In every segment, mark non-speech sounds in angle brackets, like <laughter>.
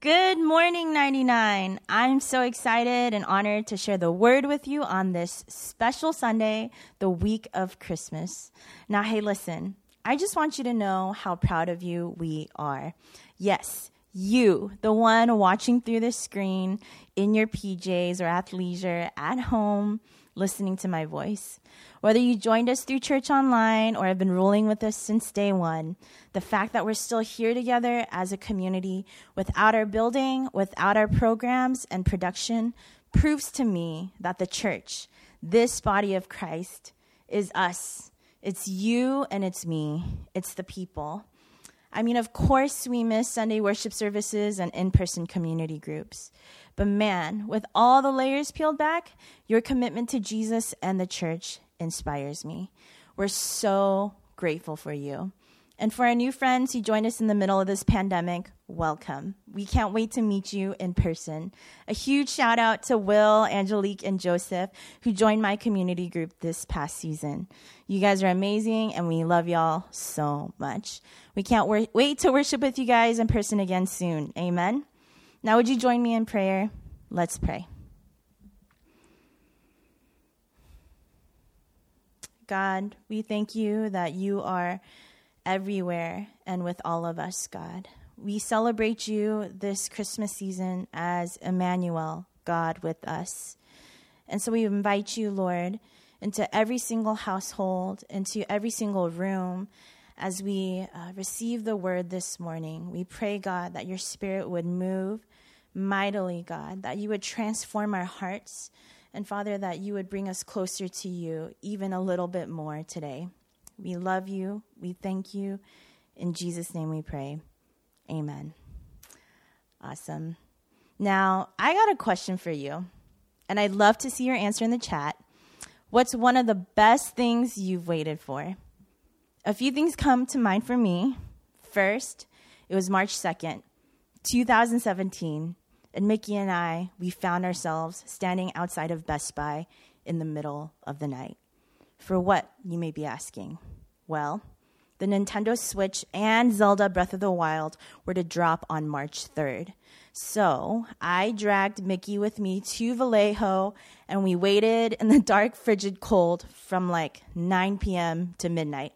Good morning, 99. I'm so excited and honored to share the word with you on this special Sunday, the week of Christmas. Now, hey, listen, I just want you to know how proud of you we are. Yes, you, the one watching through the screen in your PJs or athleisure at home, listening to my voice. Whether you joined us through church online or have been rolling with us since day one, the fact that we're still here together as a community without our building, without our programs and production, proves to me that the church, this body of Christ, is us. It's you and it's me. It's the people. I mean, of course, we miss Sunday worship services and in person community groups. But man, with all the layers peeled back, your commitment to Jesus and the church inspires me. We're so grateful for you. And for our new friends who joined us in the middle of this pandemic, welcome. We can't wait to meet you in person. A huge shout out to Will, Angelique, and Joseph who joined my community group this past season. You guys are amazing and we love y'all so much. We can't wor- wait to worship with you guys in person again soon. Amen. Now, would you join me in prayer? Let's pray. God, we thank you that you are everywhere and with all of us, God. We celebrate you this Christmas season as Emmanuel, God with us. And so we invite you, Lord, into every single household, into every single room as we uh, receive the word this morning. We pray, God, that your spirit would move mightily, God, that you would transform our hearts and Father, that you would bring us closer to you even a little bit more today. We love you. We thank you. In Jesus' name we pray. Amen. Awesome. Now, I got a question for you, and I'd love to see your answer in the chat. What's one of the best things you've waited for? A few things come to mind for me. First, it was March 2nd, 2017 and Mickey and I, we found ourselves standing outside of Best Buy in the middle of the night. For what, you may be asking? Well, the Nintendo Switch and Zelda Breath of the Wild were to drop on March 3rd. So I dragged Mickey with me to Vallejo and we waited in the <laughs> dark, frigid cold from like 9 p.m. to midnight.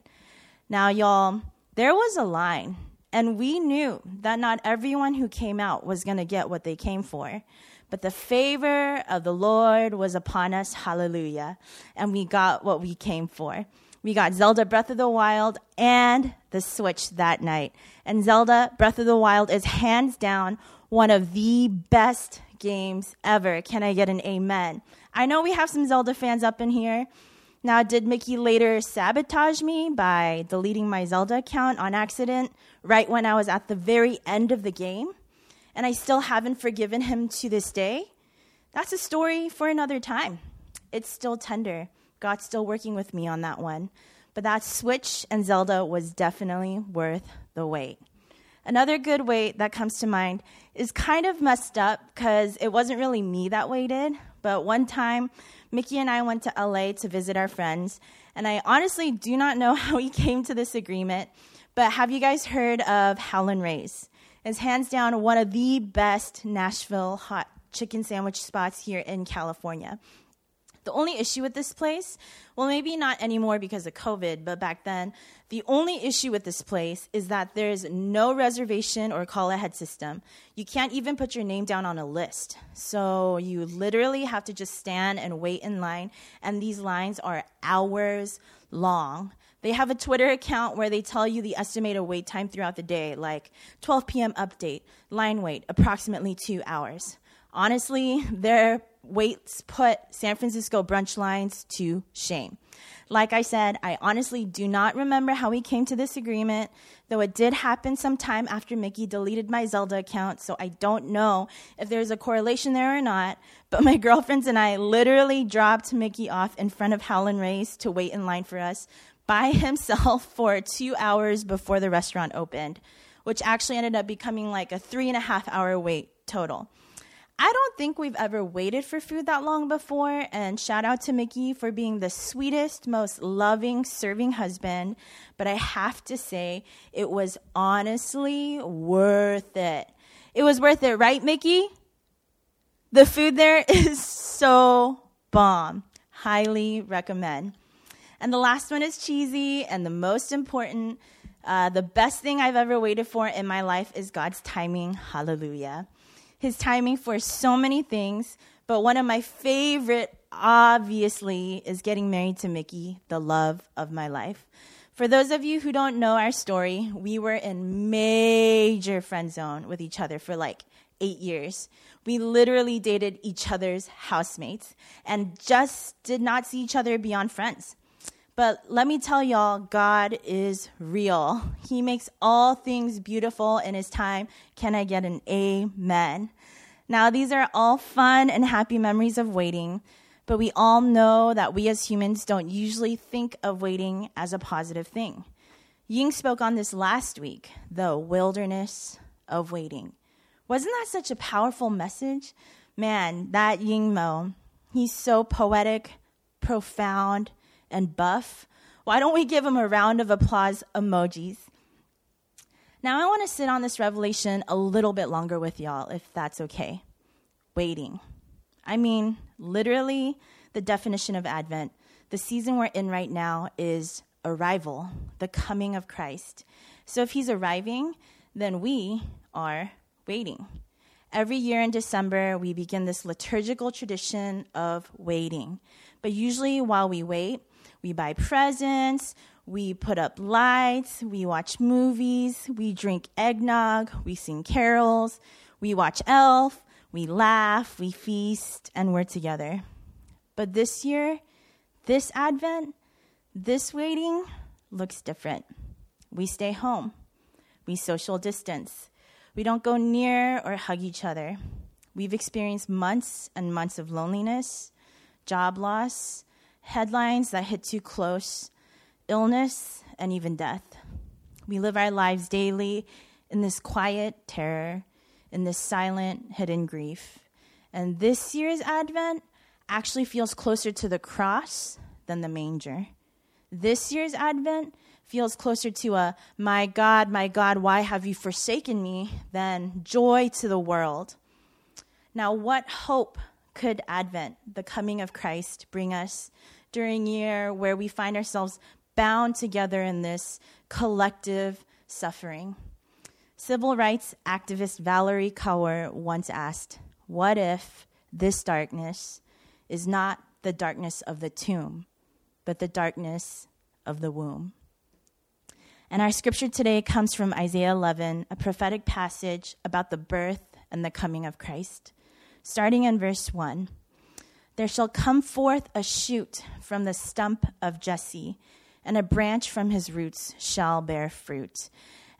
Now, y'all, there was a line and we knew that not everyone who came out was going to get what they came for. But the favor of the Lord was upon us. Hallelujah. And we got what we came for. We got Zelda Breath of the Wild and the Switch that night. And Zelda Breath of the Wild is hands down one of the best games ever. Can I get an amen? I know we have some Zelda fans up in here. Now, did Mickey later sabotage me by deleting my Zelda account on accident right when I was at the very end of the game? And I still haven't forgiven him to this day? That's a story for another time. It's still tender. God's still working with me on that one. But that Switch and Zelda was definitely worth the wait. Another good wait that comes to mind is kind of messed up because it wasn't really me that waited. But one time, Mickey and I went to LA to visit our friends, and I honestly do not know <laughs> how we came to this agreement, but have you guys heard of Howlin' Ray's? It's hands down one of the best Nashville hot chicken sandwich spots here in California. The only issue with this place, well, maybe not anymore because of COVID, but back then, the only issue with this place is that there's no reservation or call ahead system. You can't even put your name down on a list. So you literally have to just stand and wait in line, and these lines are hours long. They have a Twitter account where they tell you the estimated wait time throughout the day, like 12 p.m. update, line wait, approximately two hours. Honestly, their waits put San Francisco brunch lines to shame. Like I said, I honestly do not remember how we came to this agreement, though it did happen sometime after Mickey deleted my Zelda account, so I don't know if there's a correlation there or not. But my <laughs> girlfriends and I literally dropped Mickey off in front of Howlin' Ray's to wait in line for us by <laughs> himself for two hours before the restaurant opened, which actually ended up becoming like a three and a half hour wait total. I don't think we've ever waited for food that long before. And shout out to Mickey for being the sweetest, most loving, serving husband. But I have to say, it was honestly worth it. It was worth it, right, Mickey? The food there <laughs> is so bomb. Highly recommend. And the last one is cheesy, and the most important, uh, the best thing I've ever waited for in my life is God's timing. Hallelujah. His timing for so many things, but one of my favorite, obviously, is getting married to Mickey, the love of my life. For those of you who don't know our story, we were in major friend zone with each other for like eight years. We literally dated each other's housemates and just did not see each other beyond friends. But let me tell y'all, God is real. He makes all things beautiful in His time. Can I get an amen? Now, these are all fun and happy memories of waiting, but we all know that we as humans don't usually think of waiting as a positive thing. Ying spoke on this last week the wilderness of waiting. Wasn't that such a powerful message? Man, that Ying Mo, he's so poetic, profound, and buff. Why don't we give him a round of applause emojis? Now, I want to sit on this revelation a little bit longer with y'all, if that's okay. Waiting. I mean, literally, the definition of Advent, the season we're in right now, is arrival, the coming of Christ. So if he's arriving, then we are waiting. Every year in December, we begin this liturgical tradition of waiting. But usually, while we wait, we buy presents, we put up lights, we watch movies, we drink eggnog, we sing carols, we watch Elf, we laugh, we feast, and we're together. But this year, this Advent, this waiting looks different. We stay home, we social distance, we don't go near or hug each other. We've experienced months and months of loneliness, job loss, headlines that hit too close, illness, and even death. We live our lives daily in this quiet terror, in this silent, hidden grief. And this year's Advent actually feels closer to the cross than the manger. This year's Advent feels closer to a, my God, my God, why have you forsaken me, than joy to the world. Now, what hope could Advent, the coming of Christ, bring us during year where we find ourselves bound together in this collective suffering? Civil rights activist Valerie Kaur once asked, What if this darkness is not the darkness of the tomb, but the darkness of the womb? And our scripture today comes from Isaiah 11, a prophetic passage about the birth and the coming of Christ starting in verse 1. There shall come forth a shoot from the stump of Jesse, and a branch from his roots shall bear fruit.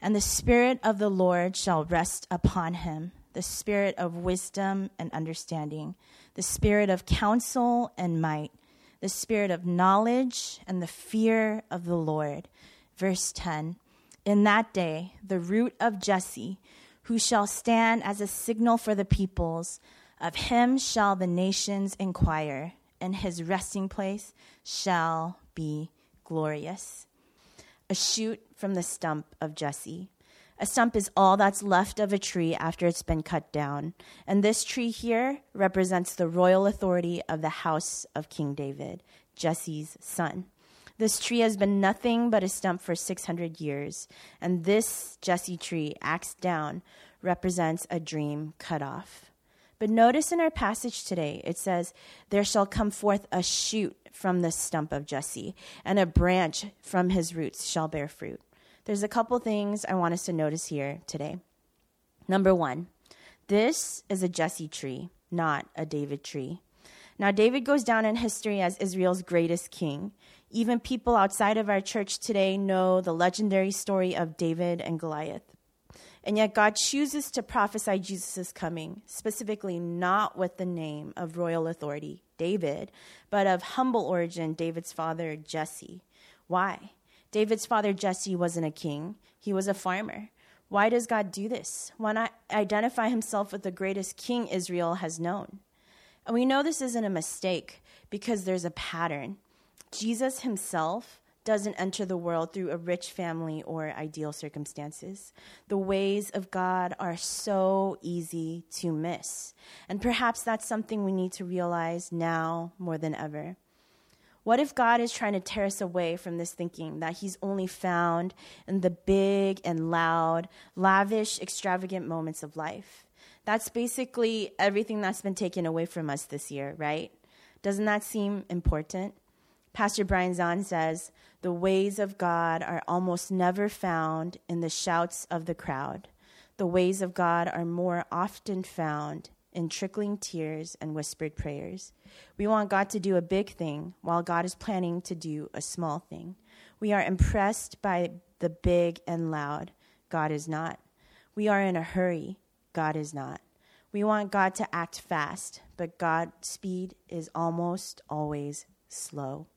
And the Spirit of the Lord shall rest upon him the Spirit of wisdom and understanding, the Spirit of counsel and might, the Spirit of knowledge and the fear of the Lord. Verse 10 In that day, the root of Jesse, who shall stand as a signal for the peoples, of him shall the nations inquire, and his resting place shall be glorious. A shoot from the stump of Jesse. A stump is all that's left of a tree after it's been cut down. And this tree here represents the royal authority of the house of King David, Jesse's son. This tree has been nothing but a stump for 600 years. And this Jesse tree, axed down, represents a dream cut off. But notice in our passage today, it says, There shall come forth a shoot from the stump of Jesse, and a branch from his roots shall bear fruit. There's a couple things I want us to notice here today. Number one, this is a Jesse tree, not a David tree. Now, David goes down in history as Israel's greatest king. Even people outside of our church today know the legendary story of David and Goliath. And yet, God chooses to prophesy Jesus' coming, specifically not with the name of royal authority, David, but of humble origin, David's father, Jesse. Why? David's father, Jesse, wasn't a king, he was a farmer. Why does God do this? Why not identify himself with the greatest king Israel has known? And we know this isn't a mistake because there's a pattern. Jesus himself doesn't enter the world through a rich family or ideal circumstances. The ways of God are so easy to miss. And perhaps that's something we need to realize now more than ever. What if God is trying to tear us away from this thinking that He's only found in the big and loud, lavish, extravagant moments of life? That's basically everything that's been taken away from us this year, right? Doesn't that seem important? Pastor Brian Zahnd says, The ways of God are almost never found in the shouts of the crowd. The ways of God are more often found in trickling tears and whispered prayers. We want God to do a big thing while God is planning to do a small thing. We are impressed by the big and loud. God is not. We are in a hurry. God is not. We want God to act fast, but God's speed is almost always slow.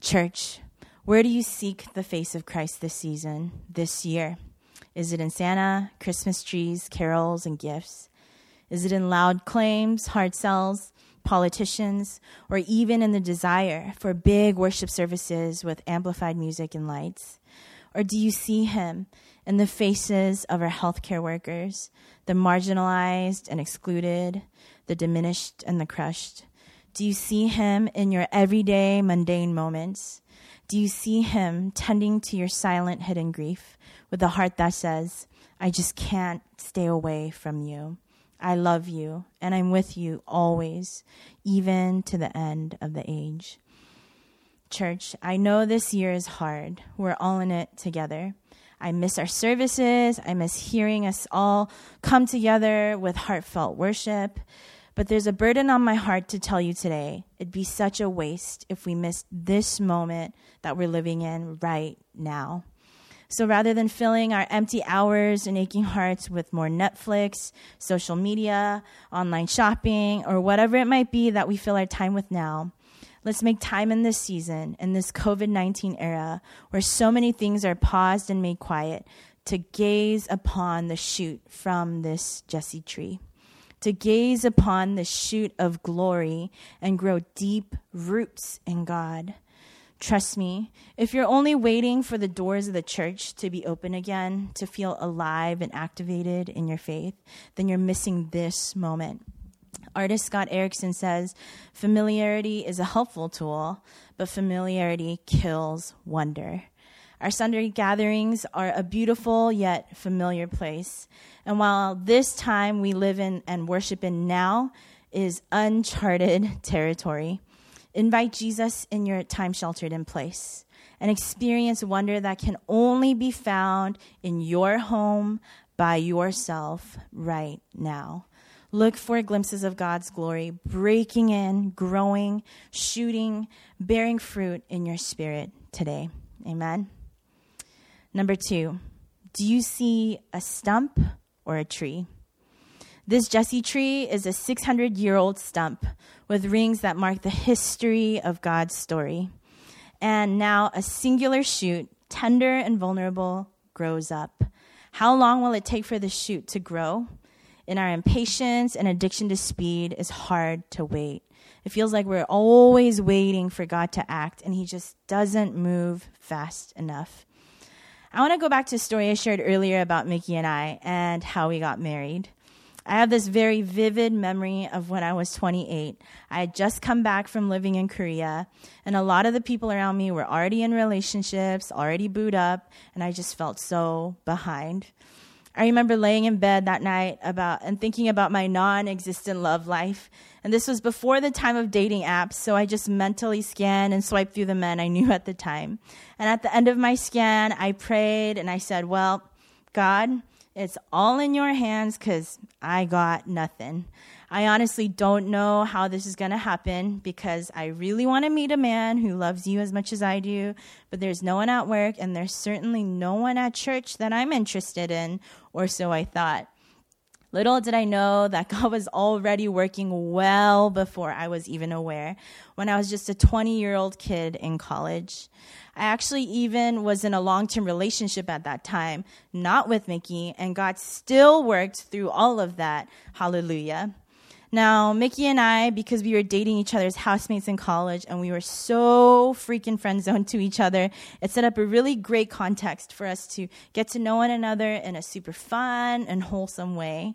Church, where do you seek the face of Christ this season, this year? Is it in Santa, Christmas trees, carols, and gifts? Is it in loud claims, hard sells, politicians, or even in the desire for big worship services with amplified music and lights? Or do you see him in the faces of our healthcare workers, the marginalized and excluded, the diminished and the crushed? Do you see him in your everyday mundane moments? Do you see him tending to your silent hidden grief with a heart that says, I just can't stay away from you? I love you and I'm with you always, even to the end of the age. Church, I know this year is hard. We're all in it together. I miss our services. I miss hearing us all come together with heartfelt worship. But there's a burden on my heart to tell you today. It'd be such a waste if we missed this moment that we're living in right now. So rather than filling our empty hours and aching hearts with more Netflix, social media, online shopping, or whatever it might be that we fill our time with now, let's make time in this season, in this COVID 19 era, where so many things are paused and made quiet, to gaze upon the shoot from this Jesse tree to gaze upon the shoot of glory and grow deep roots in God. Trust me, if you're only waiting for the doors of the church to be open again, to feel alive and activated in your faith, then you're missing this moment. Artist Scott Erickson says familiarity is a helpful tool, but familiarity kills wonder. Our Sunday gatherings are a beautiful yet familiar place. And while this time we live in and worship in now is uncharted <laughs> territory, invite Jesus in your time sheltered in place and experience wonder that can only be found in your home by yourself right now. Look for glimpses of God's glory breaking in, growing, shooting, bearing fruit in your spirit today. Amen. Number two, do you see a stump or a tree? This Jesse tree is a 600 year old stump with rings that mark the history of God's story. And now a singular shoot, tender and vulnerable, grows up. How long will it take for the shoot to grow? In our impatience and addiction to speed, it's hard to wait. It feels like we're always waiting for God to act, and He just doesn't move fast enough. I want to go back to a story I shared earlier about Mickey and I and how we got married. I have this very vivid memory of when I was 28. I had just come back from living in Korea, and a lot of the people around me were already in relationships, already booed up, and I just felt so behind. I remember laying in bed that night about and thinking about my non-existent love life. And this was before the time of dating apps, so I just mentally scanned and swiped through the men I knew at the time. And at the end of my scan, I prayed and I said, "Well, God, it's all in your hands cuz I got nothing. I honestly don't know how this is going to happen because I really want to meet a man who loves you as much as I do, but there's no one at work and there's certainly no one at church that I'm interested in, or so I thought. Little did I know that <laughs> God was already working well before I was even aware, when I was just a 20 year old kid in college. I actually even was in a long term relationship at that time, not with Mickey, and God still worked through all of that. Hallelujah. Now, Mickey and I, because we were dating each other's housemates in college and we were so freaking friend zoned to each other, it set up a really great context for us to get to know one another in a super fun and wholesome way.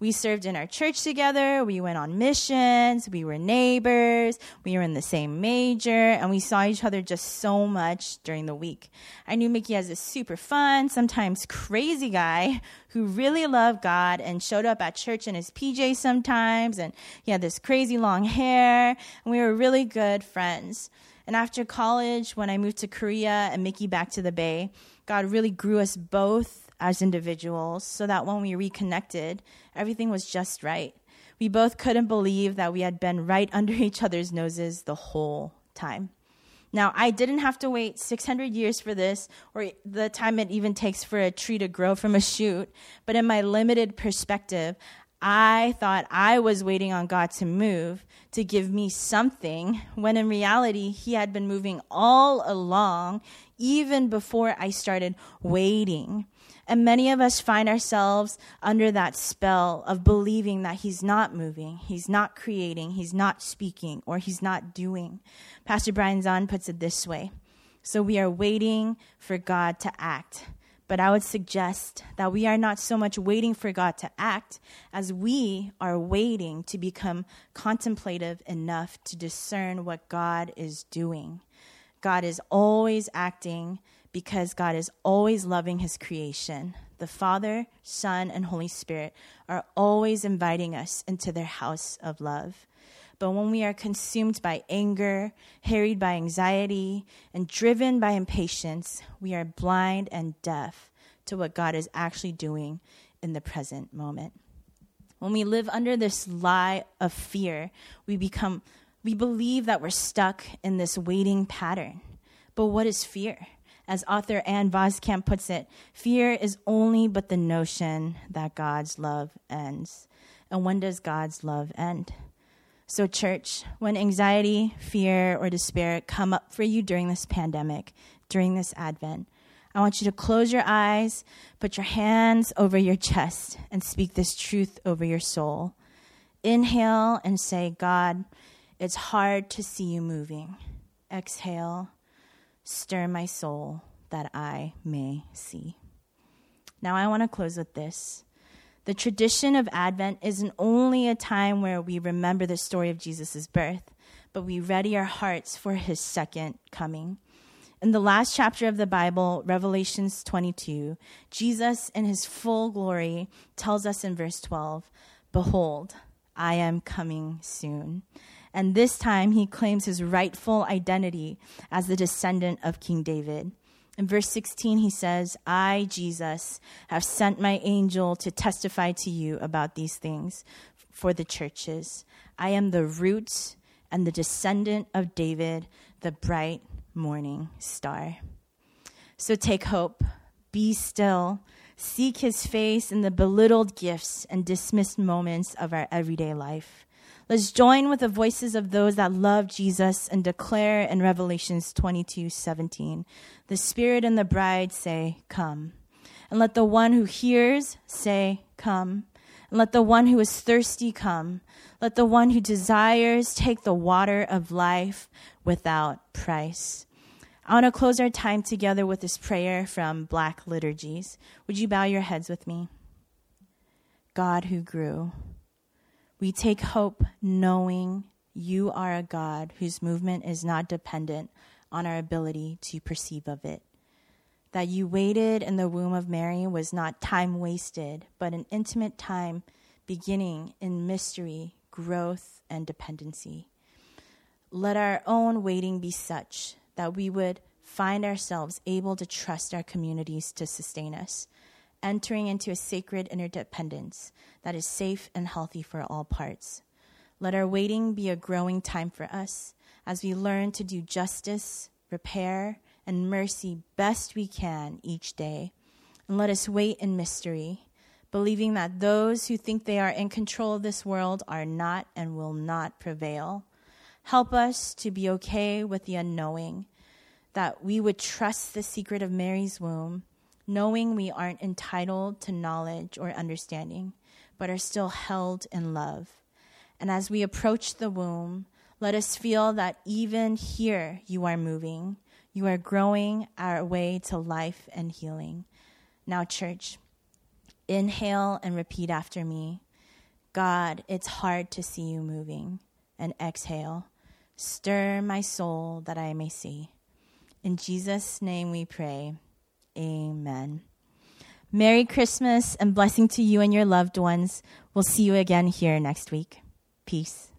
We served in our church together. We went on missions. We were neighbors. We were in the same major and we saw each other just so much during the week. I knew Mickey as a super fun, sometimes crazy guy who really loved God and showed up at church in his PJ sometimes. And he had this crazy long hair and we were really good friends. And after college, when I moved to Korea and Mickey back to the Bay, God really grew us both as individuals so that when we reconnected, everything was just right. We both couldn't believe that we had been right <laughs> under each other's noses the whole time. Now, I didn't have to wait 600 years for this or the time it even takes for a tree to grow from a shoot, but in my limited perspective, I thought I was waiting on God to move to give me something, when in reality, He had been moving all along, even before I started waiting. And many of us find ourselves under that spell of believing that He's not moving, He's not creating, He's not speaking, or He's not doing. Pastor Brian Zahnd puts it this way So we are waiting for God to act. But I would suggest that we are not so much waiting for God to act as we are waiting to become contemplative enough to discern what God is doing. God is always acting because God is always loving his creation. The Father, Son, and Holy Spirit are always inviting us into their house of love. But when we are consumed by anger, harried by anxiety, and driven by impatience, we are blind and deaf to what God is actually doing in the present moment. When we live under this lie of fear, we become we believe that we're stuck in this waiting pattern. But what is fear? As author Ann Voskamp puts it, fear is only but the notion that God's love ends. And when does God's love end? So, church, when anxiety, fear, or despair come up for you during this pandemic, during this Advent, I want you to close your eyes, put your hands over your chest, and speak this truth over your soul. Inhale and say, God, it's hard to see you moving. Exhale Stir my soul that I may see. Now, I want to close with this. The tradition of Advent isn't only a time where we remember the story of Jesus' birth, but we ready our hearts for his second coming. In the last chapter of the Bible, Revelations 22, Jesus, in his full glory, tells us in verse 12 Behold, I am coming soon and this time he claims his rightful identity as the descendant of King David. In verse 16, he says, I, Jesus, have sent my angel to testify to you about these things for the churches. I am the root and the descendant of David, the bright morning star. So take hope, be still, seek his face in the belittled gifts and dismissed moments of our everyday life. Let's join with the voices of those that love Jesus and declare in Revelations 22 17, the Spirit and the bride say, Come. And let the one who hears say, Come. And let the one who is thirsty come. Let the one who desires take the water of life without price. I want to close our time together with this prayer from Black Liturgies. Would you bow your heads with me? God who grew. We take hope knowing you are a God whose movement is not dependent on our ability to perceive of it. That you waited in the womb of Mary was not time wasted, but an intimate time beginning in mystery, growth, and dependency. Let our own waiting be such that we would find ourselves able to trust our communities to sustain us entering into a sacred interdependence that is safe and healthy for all parts. Let our waiting be a growing time for us as we learn to do justice, repair, and mercy best we can each day. And let us wait in mystery, believing that those who think they are in control of this world are not and will not prevail. Help us to be okay with the unknowing, that we would trust the secret of Mary's womb knowing we aren't entitled to knowledge or understanding, but are still held in love. And as we approach the womb, let us feel that even here you are moving. You are growing our way to life and healing. Now, church, inhale and repeat after me God, it's hard to see you moving. And exhale, stir my soul that I may see. In Jesus' name we pray. Amen. Merry Christmas and blessing to you and your loved ones. We'll see you again here next week. Peace.